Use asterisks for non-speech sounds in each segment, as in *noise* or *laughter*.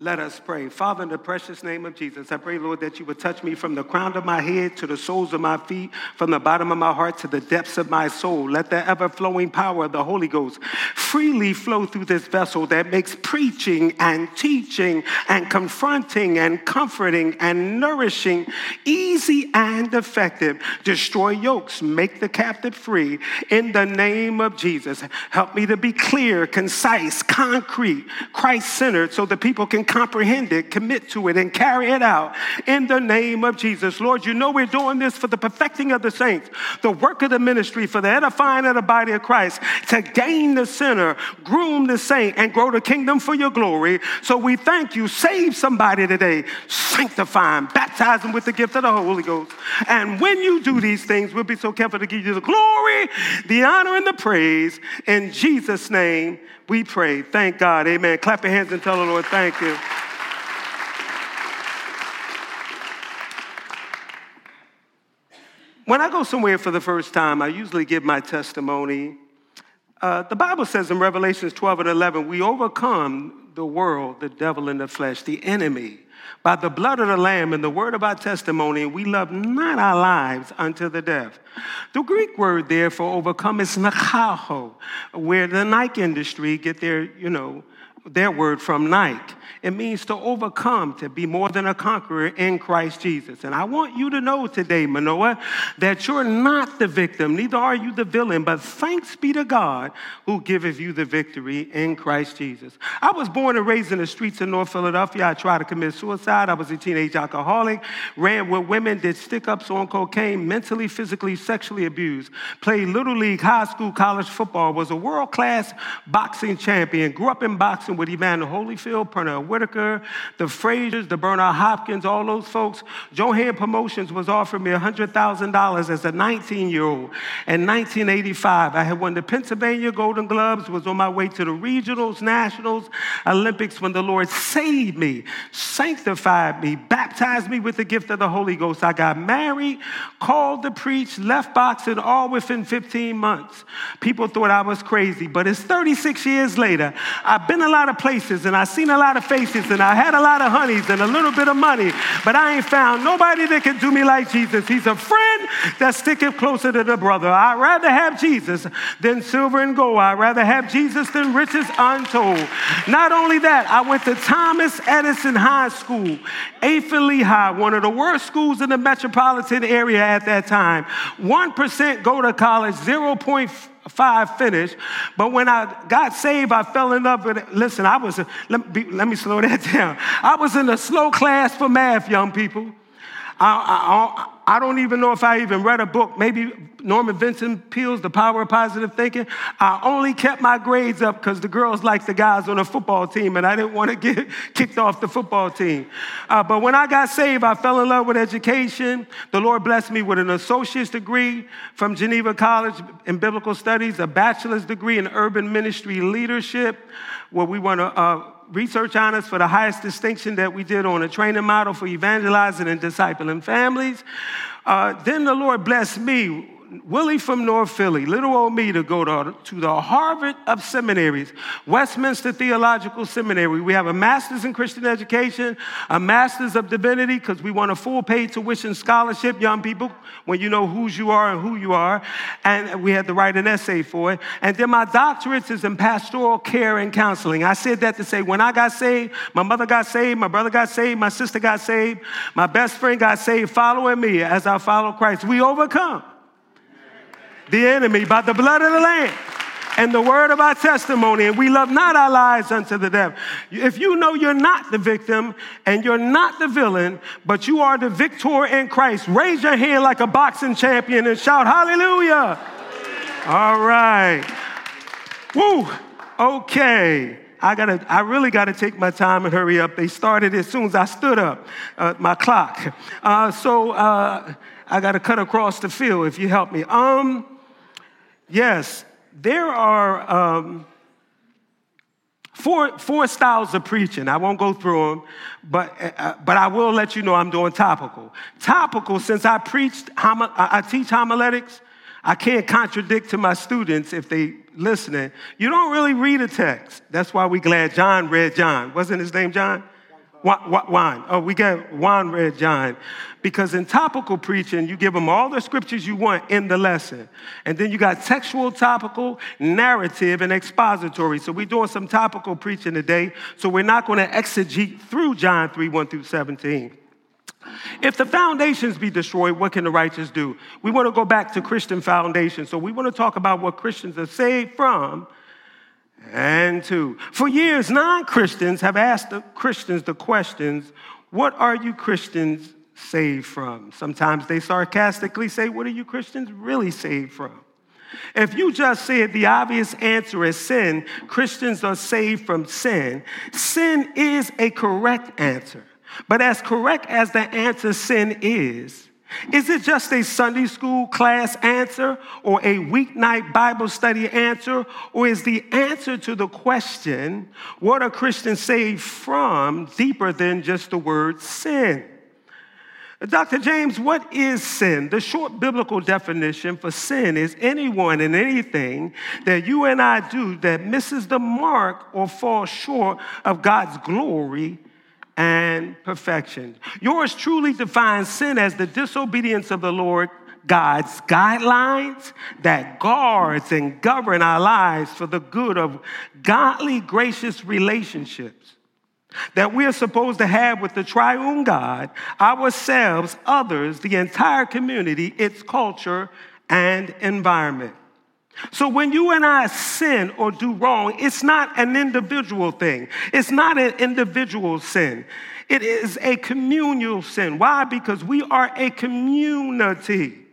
Let us pray. Father, in the precious name of Jesus, I pray, Lord, that you would touch me from the crown of my head to the soles of my feet, from the bottom of my heart to the depths of my soul. Let the ever flowing power of the Holy Ghost freely flow through this vessel that makes preaching and teaching and confronting and comforting and nourishing easy and effective. Destroy yokes, make the captive free. In the name of Jesus, help me to be clear, concise, concrete, Christ centered, so the people can comprehend it, commit to it, and carry it out in the name of Jesus. Lord, you know we're doing this for the perfecting of the saints, the work of the ministry, for the edifying of the body of Christ, to gain the sinner, groom the saint, and grow the kingdom for your glory. So we thank you. Save somebody today, sanctify them, baptize them with the gift of the Holy Ghost. And when you do these things, we'll be so careful to give you the glory, the honor, and the praise. In Jesus' name, we pray. Thank God. Amen. Clap your hands and tell the Lord, thank you. When I go somewhere for the first time, I usually give my testimony. Uh, the Bible says in Revelations 12 and 11, we overcome the world, the devil, and the flesh, the enemy, by the blood of the Lamb and the word of our testimony, we love not our lives unto the death. The Greek word there for overcome is nikao, where the Nike industry get their, you know, their word from Nike. It means to overcome, to be more than a conqueror in Christ Jesus. And I want you to know today, Manoah, that you're not the victim, neither are you the villain, but thanks be to God who giveth you the victory in Christ Jesus. I was born and raised in the streets of North Philadelphia. I tried to commit suicide. I was a teenage alcoholic, ran with women, did stick ups on cocaine, mentally, physically, sexually abused, played little league, high school, college football, was a world class boxing champion, grew up in boxing with Evander Holyfield, Pernell Whitaker, the Fraziers, the Bernard Hopkins, all those folks. Johan Promotions was offering me $100,000 as a 19 year old. In 1985, I had won the Pennsylvania Golden Gloves, was on my way to the regionals, nationals, Olympics when the Lord saved me, sanctified me, baptized me with the gift of the Holy Ghost. I got married, called to preach, left boxing, all within 15 months. People thought I was crazy, but it's 36 years later. I've been a lot of places and I've seen a lot of faces and I had a lot of honeys and a little bit of money, but I ain't found nobody that can do me like Jesus. He's a friend that sticketh closer to the brother. I'd rather have Jesus than silver and gold. I'd rather have Jesus than riches untold. Not only that, I went to Thomas Edison High School, eighth Lehigh, one of the worst schools in the metropolitan area at that time. 1% go to college, 0.5 five finished. But when I got saved, I fell in love with it. Listen, I was, let me, let me slow *laughs* that down. I was in a slow class for math, young people. I, I, I, don't even know if I even read a book, maybe Norman Vincent Peale's The Power of Positive Thinking. I only kept my grades up because the girls liked the guys on the football team and I didn't want to *laughs* get kicked off the football team. Uh, but when I got saved, I fell in love with education. The Lord blessed me with an associate's degree from Geneva College in Biblical Studies, a bachelor's degree in urban ministry leadership, where we want to. Uh, research honors for the highest distinction that we did on a training model for evangelizing and discipling families. Uh, then the Lord blessed me Willie from North Philly, little old me, to go to, to the Harvard of seminaries, Westminster Theological Seminary. We have a master's in Christian education, a master's of divinity, because we want a full paid tuition scholarship, young people, when you know whose you are and who you are. And we had to write an essay for it. And then my doctorate is in pastoral care and counseling. I said that to say when I got saved, my mother got saved, my brother got saved, my sister got saved, my best friend got saved, following me as I follow Christ. We overcome the enemy by the blood of the Lamb and the word of our testimony, and we love not our lives unto the death. If you know you're not the victim and you're not the villain, but you are the victor in Christ, raise your hand like a boxing champion and shout, Hallelujah! All right. Woo! Okay. I gotta, I really gotta take my time and hurry up. They started as soon as I stood up, uh, my clock. Uh, so uh, I gotta cut across the field if you help me. Um, Yes, there are um, four, four styles of preaching. I won't go through them, but, uh, but I will let you know I'm doing topical. Topical, since I preached, I teach homiletics, I can't contradict to my students if they listening. You don't really read a text. That's why we glad John read John. Wasn't his name John? Wine. Oh, we got wine red John. Because in topical preaching, you give them all the scriptures you want in the lesson. And then you got textual, topical, narrative, and expository. So we're doing some topical preaching today. So we're not going to exegete through John 3 1 through 17. If the foundations be destroyed, what can the righteous do? We want to go back to Christian foundations. So we want to talk about what Christians are saved from and two. For years, non Christians have asked the Christians the questions what are you Christians saved from? Sometimes they sarcastically say, What are you Christians really saved from? If you just said the obvious answer is sin, Christians are saved from sin, sin is a correct answer. But as correct as the answer sin is, is it just a Sunday school class answer or a weeknight Bible study answer? Or is the answer to the question, what are Christians saved from, deeper than just the word sin? Dr. James, what is sin? The short biblical definition for sin is anyone and anything that you and I do that misses the mark or falls short of God's glory and perfection. Yours truly defines sin as the disobedience of the Lord God's guidelines that guards and govern our lives for the good of godly, gracious relationships that we are supposed to have with the triune God, ourselves, others, the entire community, its culture, and environment. So when you and I sin or do wrong, it's not an individual thing. It's not an individual sin. It is a communal sin. Why? Because we are a community.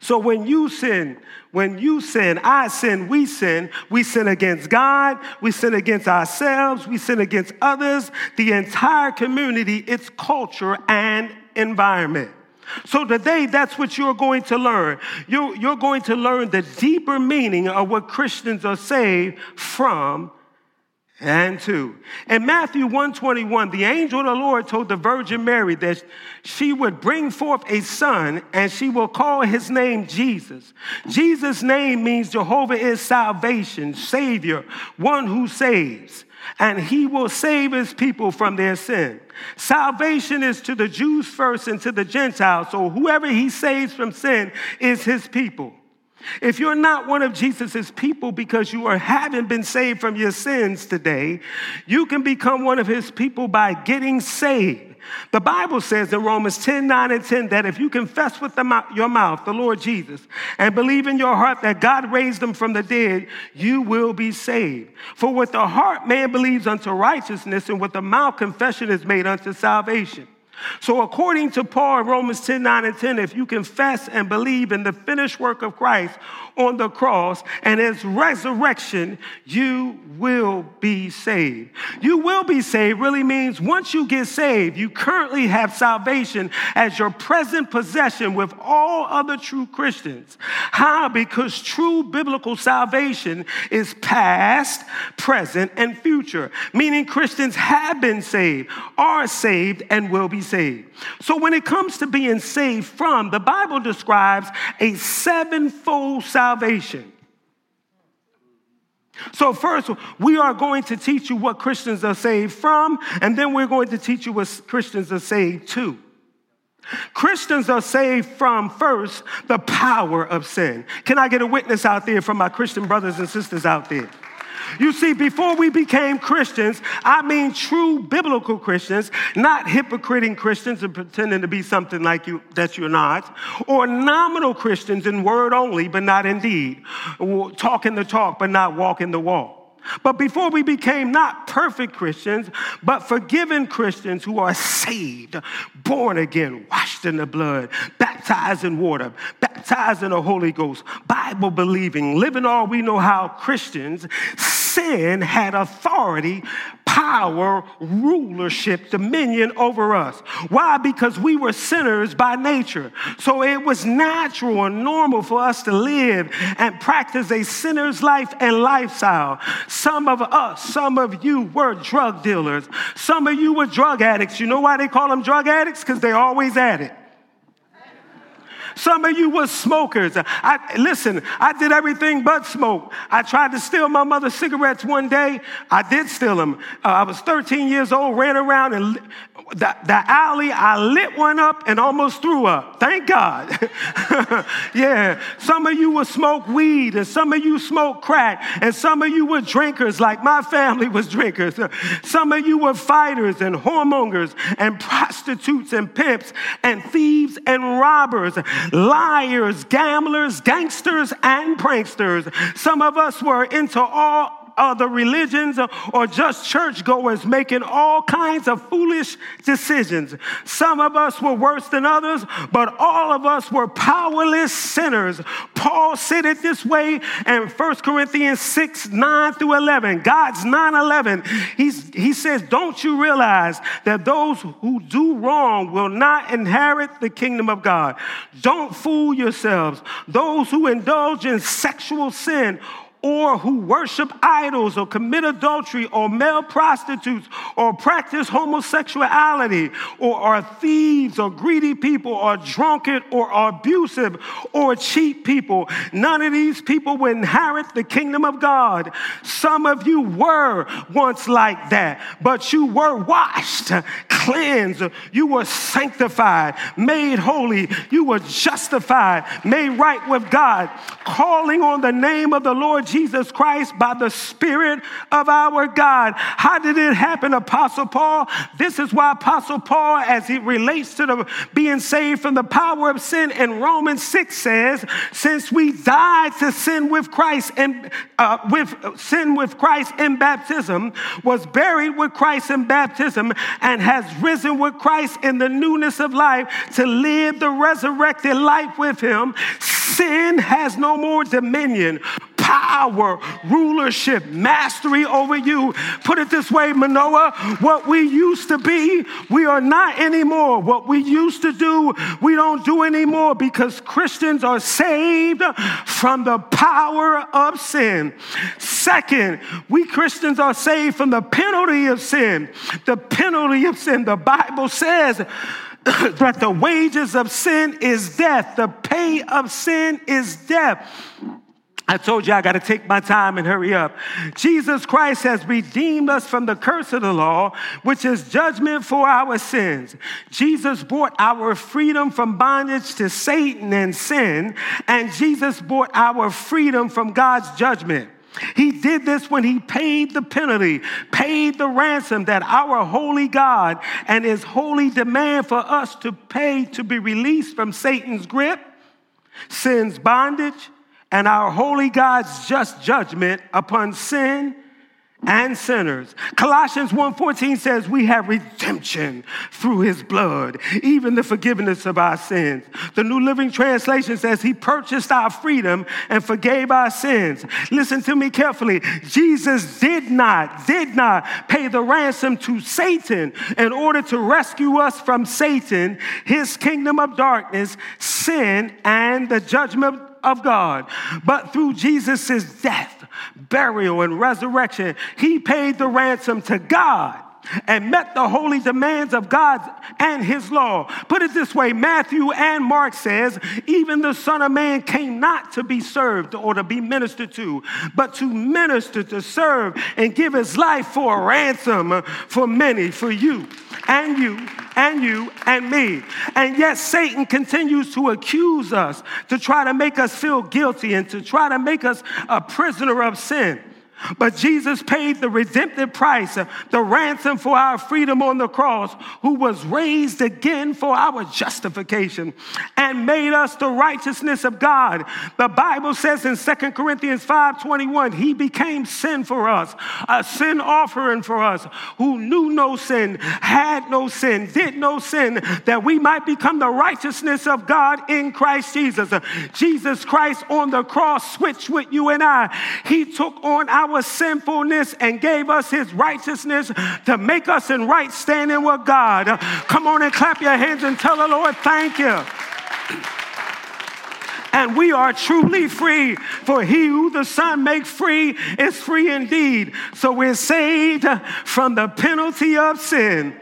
So when you sin, when you sin, I sin, we sin, we sin against God, we sin against ourselves, we sin against others, the entire community, its culture and environment. So today, that's what you're going to learn. You're, you're going to learn the deeper meaning of what Christians are saved from and to. In Matthew 121, the angel of the Lord told the Virgin Mary that she would bring forth a son and she will call his name Jesus. Jesus' name means Jehovah is salvation, Savior, one who saves and he will save his people from their sin. Salvation is to the Jews first and to the Gentiles. So whoever he saves from sin is his people. If you're not one of Jesus' people because you are, haven't been saved from your sins today, you can become one of his people by getting saved. The Bible says in Romans 10 9 and 10 that if you confess with the, your mouth the Lord Jesus and believe in your heart that God raised him from the dead, you will be saved. For with the heart man believes unto righteousness, and with the mouth confession is made unto salvation. So, according to Paul in Romans 10 9 and 10, if you confess and believe in the finished work of Christ on the cross and his resurrection, you will be saved. You will be saved really means once you get saved, you currently have salvation as your present possession with all other true Christians. How? Because true biblical salvation is past, present, and future, meaning Christians have been saved, are saved, and will be saved. So when it comes to being saved from, the Bible describes a sevenfold salvation salvation. So, first, we are going to teach you what Christians are saved from, and then we're going to teach you what Christians are saved to. Christians are saved from, first, the power of sin. Can I get a witness out there from my Christian brothers and sisters out there? You see, before we became Christians, I mean true biblical Christians, not hypocriting Christians and pretending to be something like you that you're not, or nominal Christians in word only, but not in deed, talking the talk, but not walking the walk. But before we became not perfect Christians, but forgiven Christians who are saved, born again, washed in the blood, baptized in water, baptized in the Holy Ghost, Bible believing, living all we know how Christians, sin had authority, power, rulership, dominion over us. Why? Because we were sinners by nature. So it was natural and normal for us to live and practice a sinner's life and lifestyle. Some of us, some of you were drug dealers. Some of you were drug addicts. You know why they call them drug addicts? Because they're always at it. Some of you were smokers. I, listen, I did everything but smoke. I tried to steal my mother's cigarettes one day. I did steal them. Uh, I was 13 years old, ran around and the, the alley, I lit one up and almost threw up. Thank God. *laughs* yeah. Some of you will smoke weed and some of you smoke crack and some of you were drinkers like my family was drinkers. *laughs* Some of you were fighters and whoremongers and prostitutes and pimps and thieves and robbers, liars, gamblers, gangsters, and pranksters. Some of us were into all other religions or just churchgoers making all kinds of foolish decisions. Some of us were worse than others, but all of us were powerless sinners. Paul said it this way in 1 Corinthians 6 9 through 11. God's 9 11. He's, he says, Don't you realize that those who do wrong will not inherit the kingdom of God? Don't fool yourselves. Those who indulge in sexual sin or who worship idols or commit adultery or male prostitutes or practice homosexuality or are thieves or greedy people or drunken or abusive or cheat people. None of these people will inherit the kingdom of God. Some of you were once like that, but you were washed, cleansed, you were sanctified, made holy, you were justified, made right with God, calling on the name of the Lord Jesus Christ by the Spirit of our God. How did it happen, Apostle Paul? This is why Apostle Paul, as he relates to the being saved from the power of sin in Romans 6 says, since we died to sin with Christ and uh, with sin with Christ in baptism, was buried with Christ in baptism, and has risen with Christ in the newness of life to live the resurrected life with him, sin has no more dominion power, rulership, mastery over you. Put it this way, Manoah, what we used to be, we are not anymore. What we used to do, we don't do anymore because Christians are saved from the power of sin. Second, we Christians are saved from the penalty of sin. The penalty of sin, the Bible says, *coughs* that the wages of sin is death. The pay of sin is death. I told you I got to take my time and hurry up. Jesus Christ has redeemed us from the curse of the law, which is judgment for our sins. Jesus bought our freedom from bondage to Satan and sin, and Jesus bought our freedom from God's judgment. He did this when he paid the penalty, paid the ransom that our holy God and his holy demand for us to pay to be released from Satan's grip, sin's bondage, and our holy God's just judgment upon sin and sinners. Colossians 1:14 says we have redemption through his blood, even the forgiveness of our sins. The New Living Translation says he purchased our freedom and forgave our sins. Listen to me carefully. Jesus did not did not pay the ransom to Satan in order to rescue us from Satan, his kingdom of darkness, sin and the judgment of God. But through Jesus' death, burial, and resurrection, he paid the ransom to God and met the holy demands of God and his law. Put it this way, Matthew and Mark says, even the son of man came not to be served or to be ministered to, but to minister, to serve and give his life for a ransom for many, for you and you and you and me. And yet Satan continues to accuse us, to try to make us feel guilty and to try to make us a prisoner of sin. But Jesus paid the redemptive price, the ransom for our freedom on the cross, who was raised again for our justification and made us the righteousness of God. The Bible says in 2 Corinthians 5:21, he became sin for us, a sin offering for us, who knew no sin, had no sin, did no sin, that we might become the righteousness of God in Christ Jesus. Jesus Christ on the cross switched with you and I. He took on our our sinfulness and gave us his righteousness to make us in right standing with God. Come on and clap your hands and tell the Lord, thank you. and we are truly free. For he who the Son makes free is free indeed. So we're saved from the penalty of sin.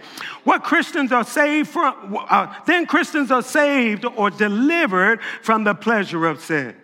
What Christians are saved from, uh, then Christians are saved or delivered from the pleasure of sin.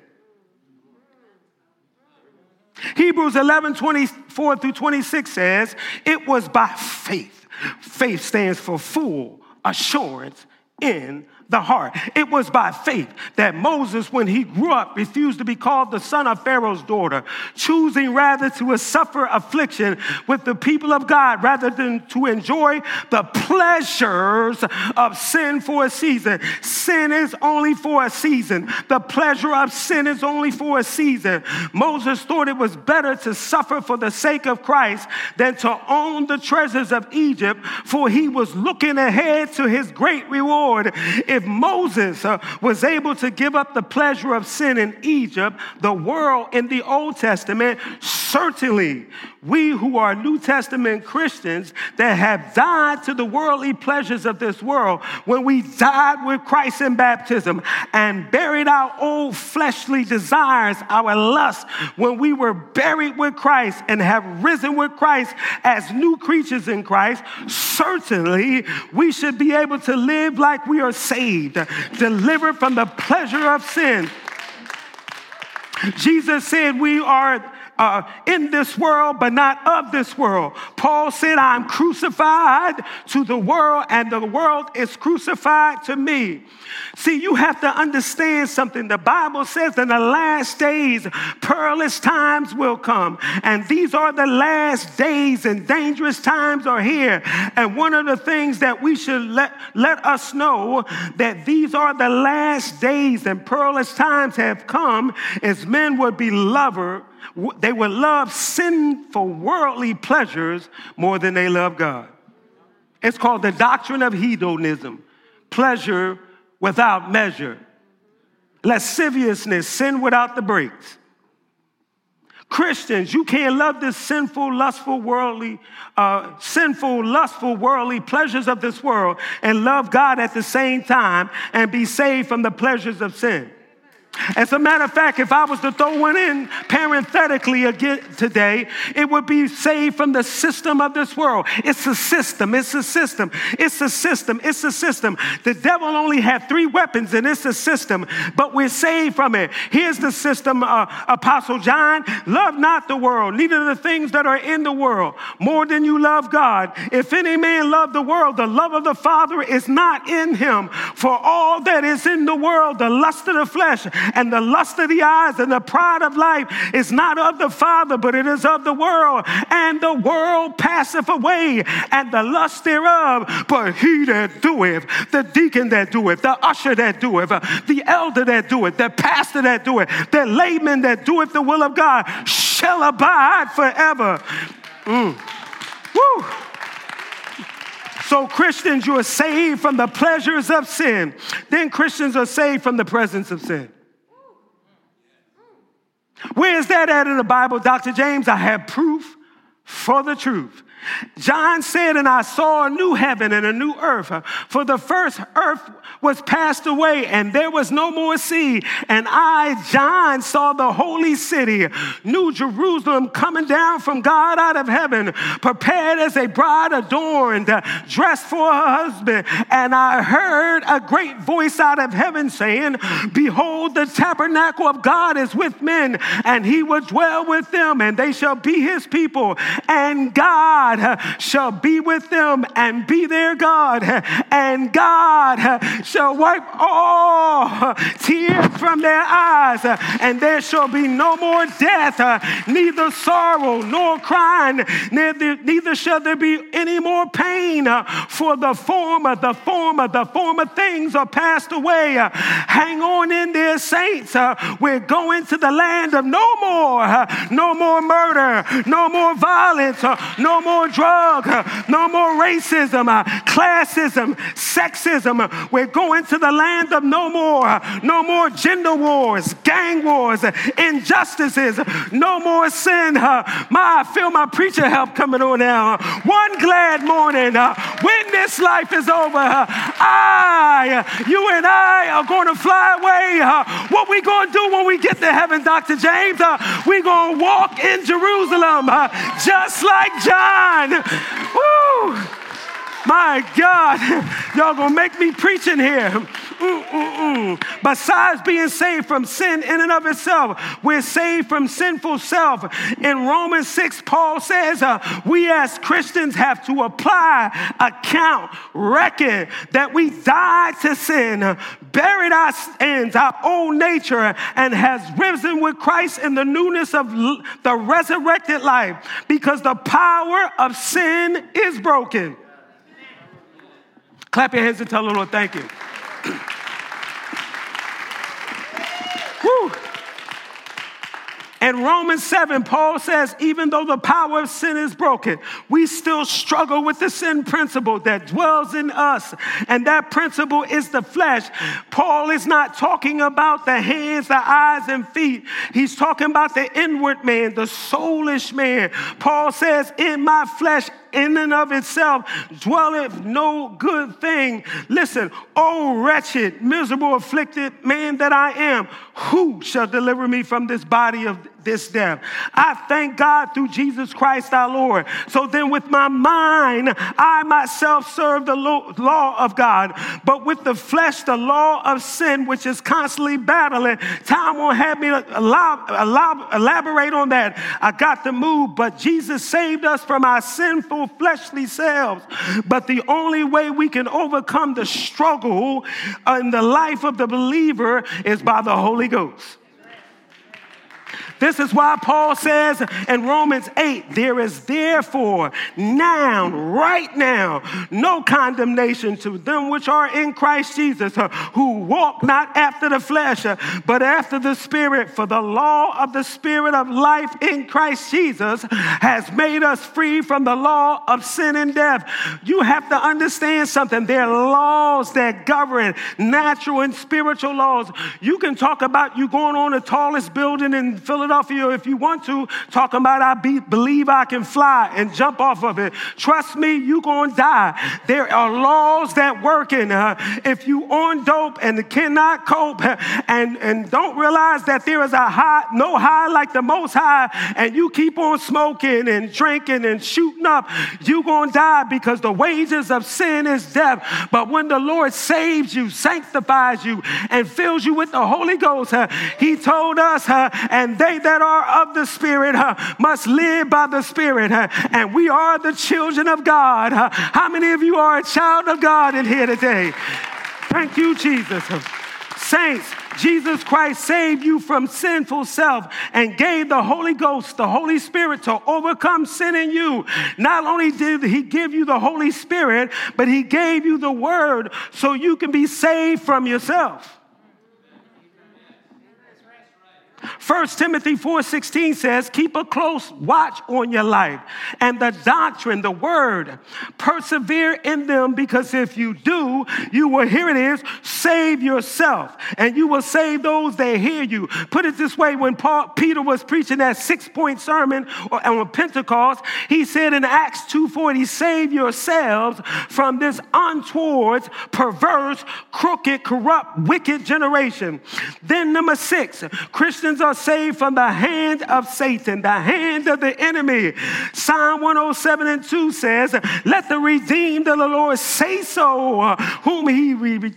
Hebrews 11 24 through 26 says, It was by faith. Faith stands for full assurance in the heart. It was by faith that Moses, when he grew up, refused to be called the son of Pharaoh's daughter, choosing rather to suffer affliction with the people of God rather than to enjoy the pleasures of sin for a season. Sin is only for a season, the pleasure of sin is only for a season. Moses thought it was better to suffer for the sake of Christ than to own the treasures of Egypt, for he was looking ahead to his great reward if Moses uh, was able to give up the pleasure of sin in Egypt, the world in the Old Testament, certainly we who are New Testament Christians that have died to the worldly pleasures of this world, when we died with Christ in baptism and buried our old fleshly desires, our lusts, when we were buried with Christ and have risen with Christ as new creatures in Christ, certainly we should be able to live like we are saved, delivered from the pleasure of sin. Jesus said we are uh, in this world, but not of this world. Paul said, I'm crucified to the world, and the world is crucified to me. See, you have to understand something. The Bible says in the last days, perilous times will come. And these are the last days, and dangerous times are here. And one of the things that we should let, let us know that these are the last days and perilous times have come is men would be lover they would love sinful worldly pleasures more than they love God. It's called the doctrine of hedonism, pleasure without measure, lasciviousness, sin without the breaks. Christians, you can't love this sinful, lustful, worldly, uh, sinful, lustful, worldly pleasures of this world and love God at the same time and be saved from the pleasures of sin. As a matter of fact, if I was to throw one in parenthetically again today, it would be saved from the system of this world. It's a system, it's a system, it's a system, it's a system. The devil only had three weapons and it's a system, but we're saved from it. Here's the system, uh, Apostle John love not the world, neither the things that are in the world, more than you love God. If any man love the world, the love of the Father is not in him. For all that is in the world, the lust of the flesh, and the lust of the eyes and the pride of life is not of the Father, but it is of the world. And the world passeth away, and the lust thereof. But he that doeth, the deacon that doeth, the usher that doeth, the elder that doeth, the pastor that doeth, the layman that doeth the will of God shall abide forever. Mm. Woo! So, Christians, you are saved from the pleasures of sin. Then, Christians are saved from the presence of sin. Where is that at in the Bible, Dr. James? I have proof for the truth. John said, And I saw a new heaven and a new earth. Uh, for the first earth was passed away, and there was no more sea. And I, John, saw the holy city, New Jerusalem, coming down from God out of heaven, prepared as a bride adorned, uh, dressed for her husband. And I heard a great voice out of heaven saying, Behold, the tabernacle of God is with men, and he will dwell with them, and they shall be his people. And God God uh, shall be with them and be their God, and God uh, shall wipe all tears from their eyes, and there shall be no more death, uh, neither sorrow nor crying, neither, neither shall there be any more pain, for the former, the former, the former things are passed away. Hang on in there, saints. We're going to the land of no more, no more murder, no more violence, no more more drug, no more racism, uh, classism, sexism. We're going to the land of no more, no more gender wars, gang wars, injustices, no more sin. Uh, my, I feel my preacher help coming on now. One glad morning uh, when this life is over, I, you and I are going to fly away What we going to do when we get to heaven, Dr. James? Uh, we going to walk in Jerusalem just like John. Woo! My God, *laughs* y'all gonna make me preach in here. Mm-mm-mm. Besides being saved from sin in and of itself, we're saved from sinful self. In Romans 6, Paul says uh, we as Christians have to apply, account, reckon that we died to sin, buried our sins, our old nature, and has risen with Christ in the newness of the resurrected life because the power of sin is broken. Clap your hands and tell the Lord thank you. Whew. In Romans 7, Paul says, even though the power of sin is broken, we still struggle with the sin principle that dwells in us. And that principle is the flesh. Paul is not talking about the hands, the eyes, and feet. He's talking about the inward man, the soulish man. Paul says, In my flesh, in and of itself dwelleth no good thing. Listen, oh wretched, miserable, afflicted man that I am, who shall deliver me from this body of this death? I thank God through Jesus Christ our Lord. So then, with my mind, I myself serve the law of God, but with the flesh, the law of sin, which is constantly battling. Time won't have me elaborate on that. I got to move, but Jesus saved us from our sinful fleshly selves. But the only way we can overcome the struggle in the life of the believer is by the Holy Ghost. This is why Paul says in Romans 8, there is therefore now, right now, no condemnation to them which are in Christ Jesus, uh, who walk not after the flesh, uh, but after the Spirit. For the law of the Spirit of life in Christ Jesus has made us free from the law of sin and death. You have to understand something. There are laws that govern natural and spiritual laws. You can talk about you going on the tallest building in Philadelphia if you want to, talking about I be, believe I can fly and jump off of it. Trust me, you're going to die. There are laws that work in. Uh, if you on dope and cannot cope and, and don't realize that there is a high, no high like the most high, and you keep on smoking and drinking and shooting up, you're going to die because the wages of sin is death. But when the Lord saves you, sanctifies you, and fills you with the Holy Ghost, uh, He told us, uh, and they that are of the Spirit uh, must live by the Spirit, uh, and we are the children of God. Uh, how many of you are a child of God in here today? Thank you, Jesus. Saints, Jesus Christ saved you from sinful self and gave the Holy Ghost, the Holy Spirit, to overcome sin in you. Not only did He give you the Holy Spirit, but He gave you the Word so you can be saved from yourself. 1 Timothy 4:16 says, "Keep a close watch on your life and the doctrine, the word. Persevere in them because if you do, you will here it is, save yourself and you will save those that hear you." Put it this way, when Paul, Peter was preaching that six-point sermon on Pentecost, he said in Acts 2:40, "Save yourselves from this untoward, perverse, crooked, corrupt, wicked generation." Then number 6, Christians are saved from the hand of Satan, the hand of the enemy. Psalm 107 and 2 says, Let the redeemed of the Lord say so, whom he,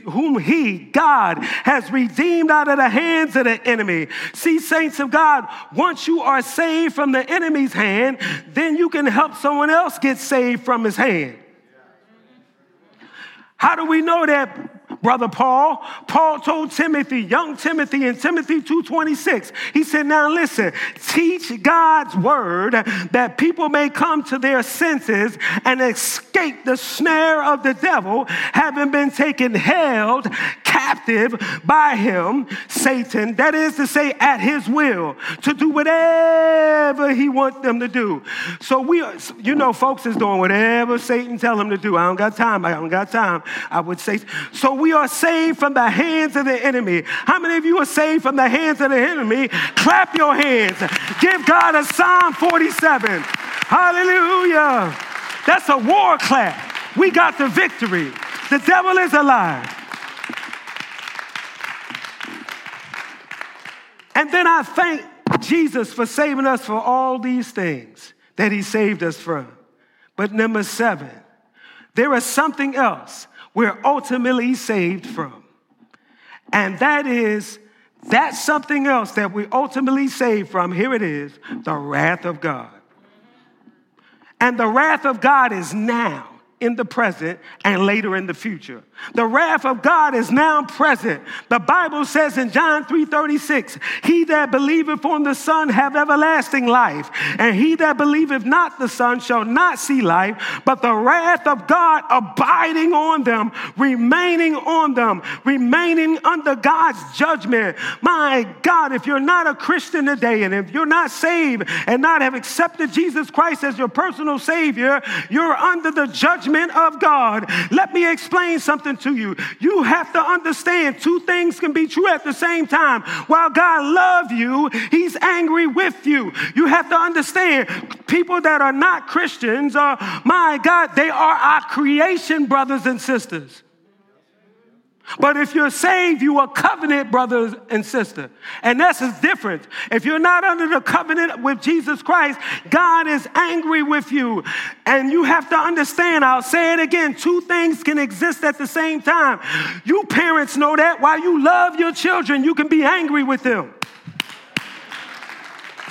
whom he, God, has redeemed out of the hands of the enemy. See, saints of God, once you are saved from the enemy's hand, then you can help someone else get saved from his hand. How do we know that? Brother Paul. Paul told Timothy, young Timothy in Timothy 2:26. He said, "Now listen, teach God's word that people may come to their senses and escape the snare of the devil, having been taken held captive by him, Satan, that is to say at his will, to do whatever he wants them to do." So we are, you know folks is doing whatever Satan tell them to do. I don't got time. I don't got time. I would say so we are saved from the hands of the enemy. How many of you are saved from the hands of the enemy? Clap your hands. Give God a Psalm 47. Hallelujah. That's a war clap. We got the victory. The devil is alive. And then I thank Jesus for saving us for all these things that he saved us from. But number seven, there is something else we're ultimately saved from. And that is that something else that we ultimately saved from. Here it is the wrath of God. And the wrath of God is now in the present and later in the future. The wrath of God is now present. The Bible says in John 3:36, "He that believeth on the Son have everlasting life, and he that believeth not the Son shall not see life, but the wrath of God abiding on them, remaining on them, remaining under God's judgment." My God, if you're not a Christian today and if you're not saved and not have accepted Jesus Christ as your personal savior, you're under the judgment of God. Let me explain something something to you. You have to understand two things can be true at the same time. While God loves you, He's angry with you. You have to understand people that are not Christians are, my God, they are our creation brothers and sisters. But if you're saved, you are covenant brothers and sister. And that's the difference. If you're not under the covenant with Jesus Christ, God is angry with you. And you have to understand, I'll say it again, two things can exist at the same time. You parents know that while you love your children, you can be angry with them.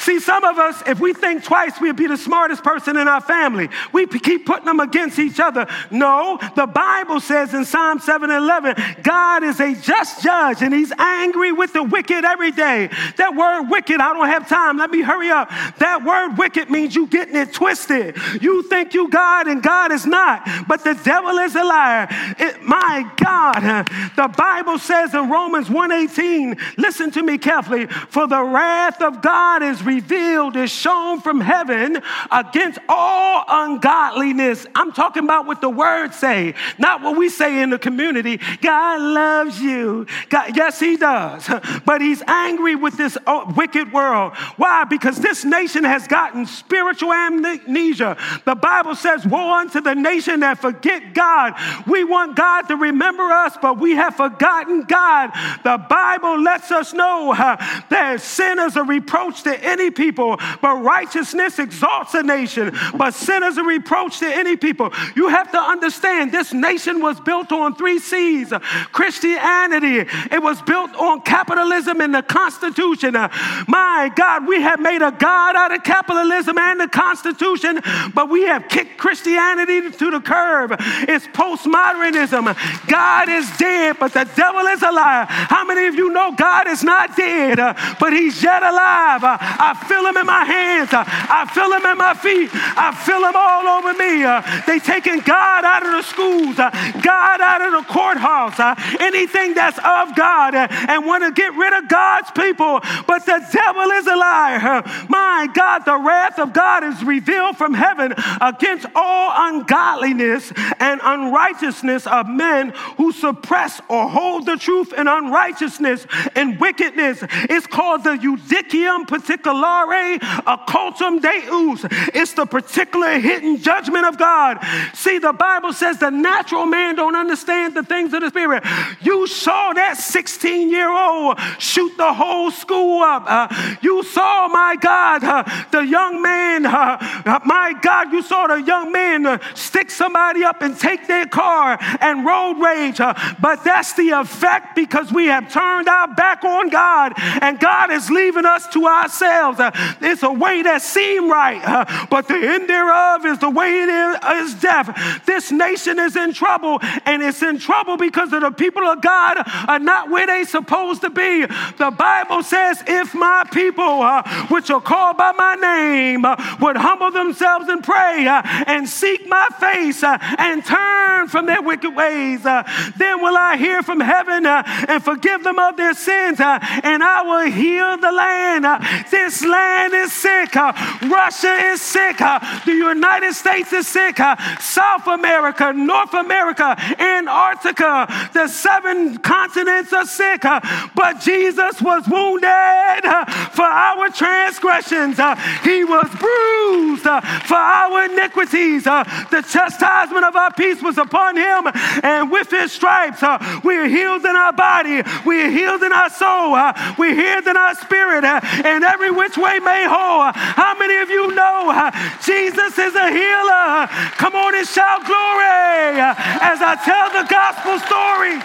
See, some of us, if we think twice, we'd be the smartest person in our family. We keep putting them against each other. No, the Bible says in Psalm 7 11, God is a just judge and he's angry with the wicked every day. That word wicked, I don't have time. Let me hurry up. That word wicked means you getting it twisted. You think you God and God is not, but the devil is a liar. It, my God, the Bible says in Romans 1:18, listen to me carefully, for the wrath of God is revealed is shown from heaven against all ungodliness. I'm talking about what the word say, not what we say in the community. God loves you. God, yes, he does. *laughs* But he's angry with this uh, wicked world. Why? Because this nation has gotten spiritual amnesia. The Bible says, woe unto the nation that forget God. We want God to remember us, but we have forgotten God. The Bible lets us know uh, that sin is a reproach to any people, but righteousness exalts a nation, but sin is a reproach to any people. You have to understand this nation was built on three C's Christianity, it was built on capitalism and the Constitution. My God, we have made a God out of capitalism and the Constitution, but we have kicked Christianity to the curb. It's postmodernism. God is dead, but the devil is alive. How many of you know God is not dead, but he's yet alive? I feel them in my hands. I feel them in my feet. I feel them all over me. They taking God out of the schools, God out of the courthouse, anything that's of God, and want to get rid of God's people. But the devil is a liar. My God, the wrath of God is revealed from heaven against all ungodliness and unrighteousness of men who suppress or hold the truth in unrighteousness and wickedness. It's called the judicium particular particulare occultum deus. It's the particular hidden judgment of God. See, the Bible says the natural man don't understand the things of the spirit. You saw that 16 year old shoot the whole school up. Uh, you saw, my God, uh, the young man, uh, uh my God, you saw the young man uh, stick somebody up and take their car and road rage. Uh, but that's the effect because we have turned our back on God and God is leaving us to ourselves. Uh, it's a way that seem right, uh, but the end thereof is the way it is, is death. This nation is in trouble, and it's in trouble because of the people of God are not where they supposed to be. The Bible says, if my people, uh, which are called by my name, uh, would humble themselves and pray uh, and seek my face uh, and turn from their wicked ways, then will I hear from heaven and forgive them of their sins, and I will heal the land. This This land is sick. Russia is sick. The United States is sick. South America, North America, Antarctica, the seven continents are sick. But Jesus was wounded for our transgressions, He was bruised for our iniquities. The chastisement of our peace was upon Him, and with His stripes, we are healed in our body, we are healed in our soul, we're healed in our spirit, and every which way may whole. How many of you know uh, Jesus is a healer? Come on and shout glory uh, as I tell the gospel story.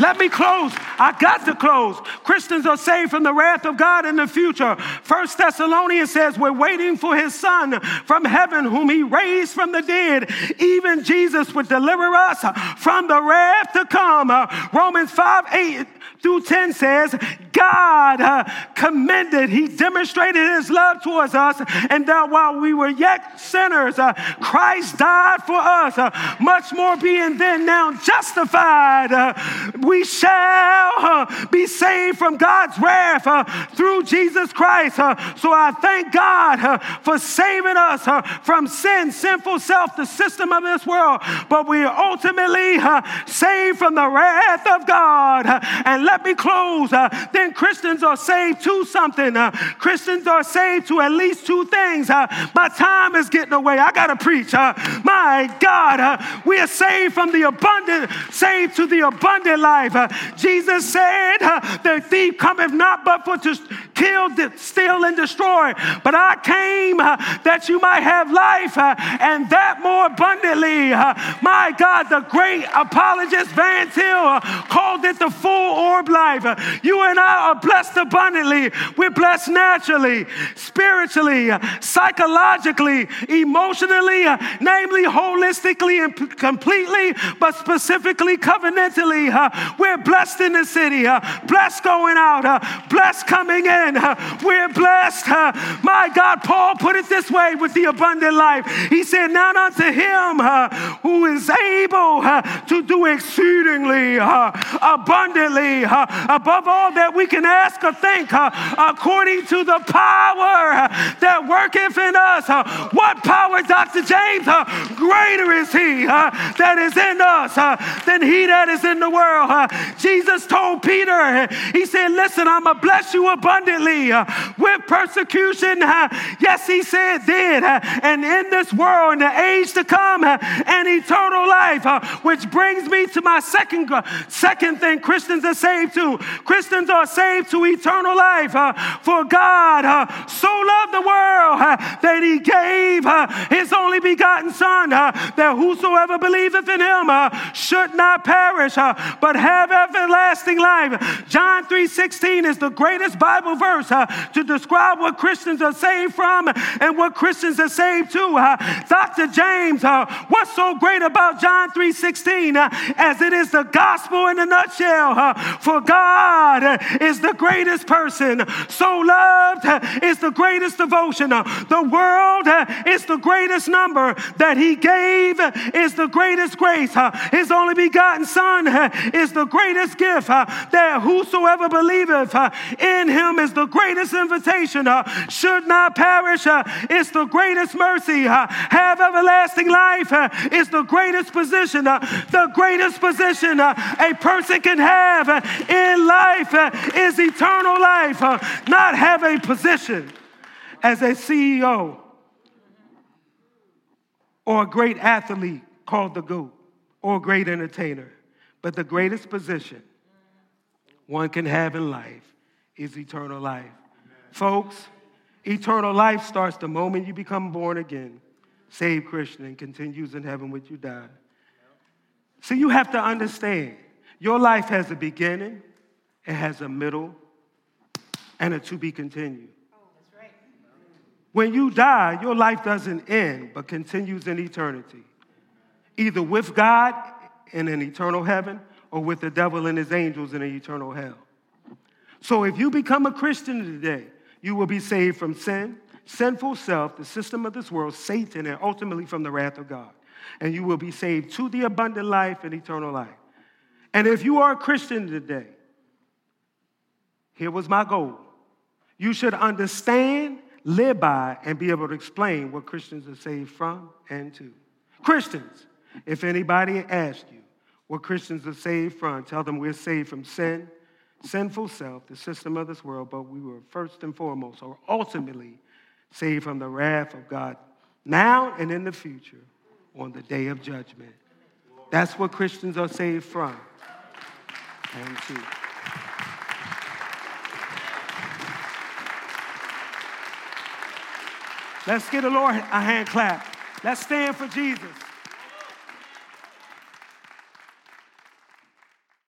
Let me close. I got to close. Christians are saved from the wrath of God in the future. First Thessalonians says we're waiting for his son from heaven whom he raised from the dead. Even Jesus would deliver us from the wrath to come. Uh, Romans 5, 8 through 10 says, God uh, commended, He demonstrated His love towards us, and that while we were yet sinners, uh, Christ died for us. Uh, much more being then now justified, uh, we shall uh, be saved from God's wrath uh, through Jesus Christ. so I thank God for saving us from sin, sinful self, the system of this world, but we are ultimately saved from the wrath of God. and let me close. then Christians are saved to something. Uh, Christians are saved to at least two things. Uh, my time is getting away. I got to preach. Uh, my God, uh, we are saved from the abundant, saved to the abundant life. Uh, Jesus said, uh, The thief cometh not but for to kill, steal, and destroy. But I came uh, that you might have life uh, and that more abundantly. Uh, my God, the great apologist Van Til called it the full orb life. you and I are blessed abundantly. We're blessed naturally, spiritually, psychologically, emotionally, namely holistically and completely, but specifically covenantally. We're blessed in the city, blessed going out, blessed coming in. We're blessed. My God, Paul put it this way with the abundant life. He said, Now unto him who is able to do exceedingly abundantly above all that we can ask or think according to the power that worketh in us. What power, Dr. James? Greater is he that is in us than he that is in the world. Jesus told Peter, he said, Listen, I'm going to bless you abundantly with persecution. yes, he said, did. and in this world, in the age to come, and eternal life, which brings me to my second, second thing Christians are saved to. Christians are saved to eternal life. Uh, for God uh, so loved the world uh, that he gave uh, his only begotten Son, uh, that whosoever believeth in him uh, should not perish, but have everlasting life. John 3.16 is the greatest Bible verse to describe what Christians are saved from and what Christians are saved to. Dr. James, what's so great about John 3.16 as it is the gospel in a nutshell? for God is the greatest person. So loved is the greatest devotion. The world is the greatest number that He gave is the greatest grace. His only begotten Son is the greatest gift. That whosoever believeth in Him is the greatest invitation. Uh, should not perish uh, it's the greatest mercy. Uh, have everlasting life It's the greatest position. The greatest position a person can have in life is eternal life, uh, not have a position as a CEO or a great athlete called the GOAT or a great entertainer. But the greatest position one can have in life is eternal life. Amen. Folks, eternal life starts the moment you become born again, saved Christian, and continues in heaven when you die. So you have to understand your life has a beginning, it has a middle, and a to be continued. When you die, your life doesn't end, but continues in eternity, either with God in an eternal heaven or with the devil and his angels in an eternal hell. So if you become a Christian today, you will be saved from sin, sinful self, the system of this world, Satan, and ultimately from the wrath of God. and you will be saved to the abundant life and eternal life. And if you are a Christian today, here was my goal. You should understand, live by, and be able to explain what Christians are saved from and to. Christians, if anybody asks you what Christians are saved from, tell them we're saved from sin, sinful self, the system of this world, but we were first and foremost, or ultimately, saved from the wrath of God now and in the future on the day of judgment. That's what Christians are saved from and to. Let's give the Lord a hand clap. Let's stand for Jesus.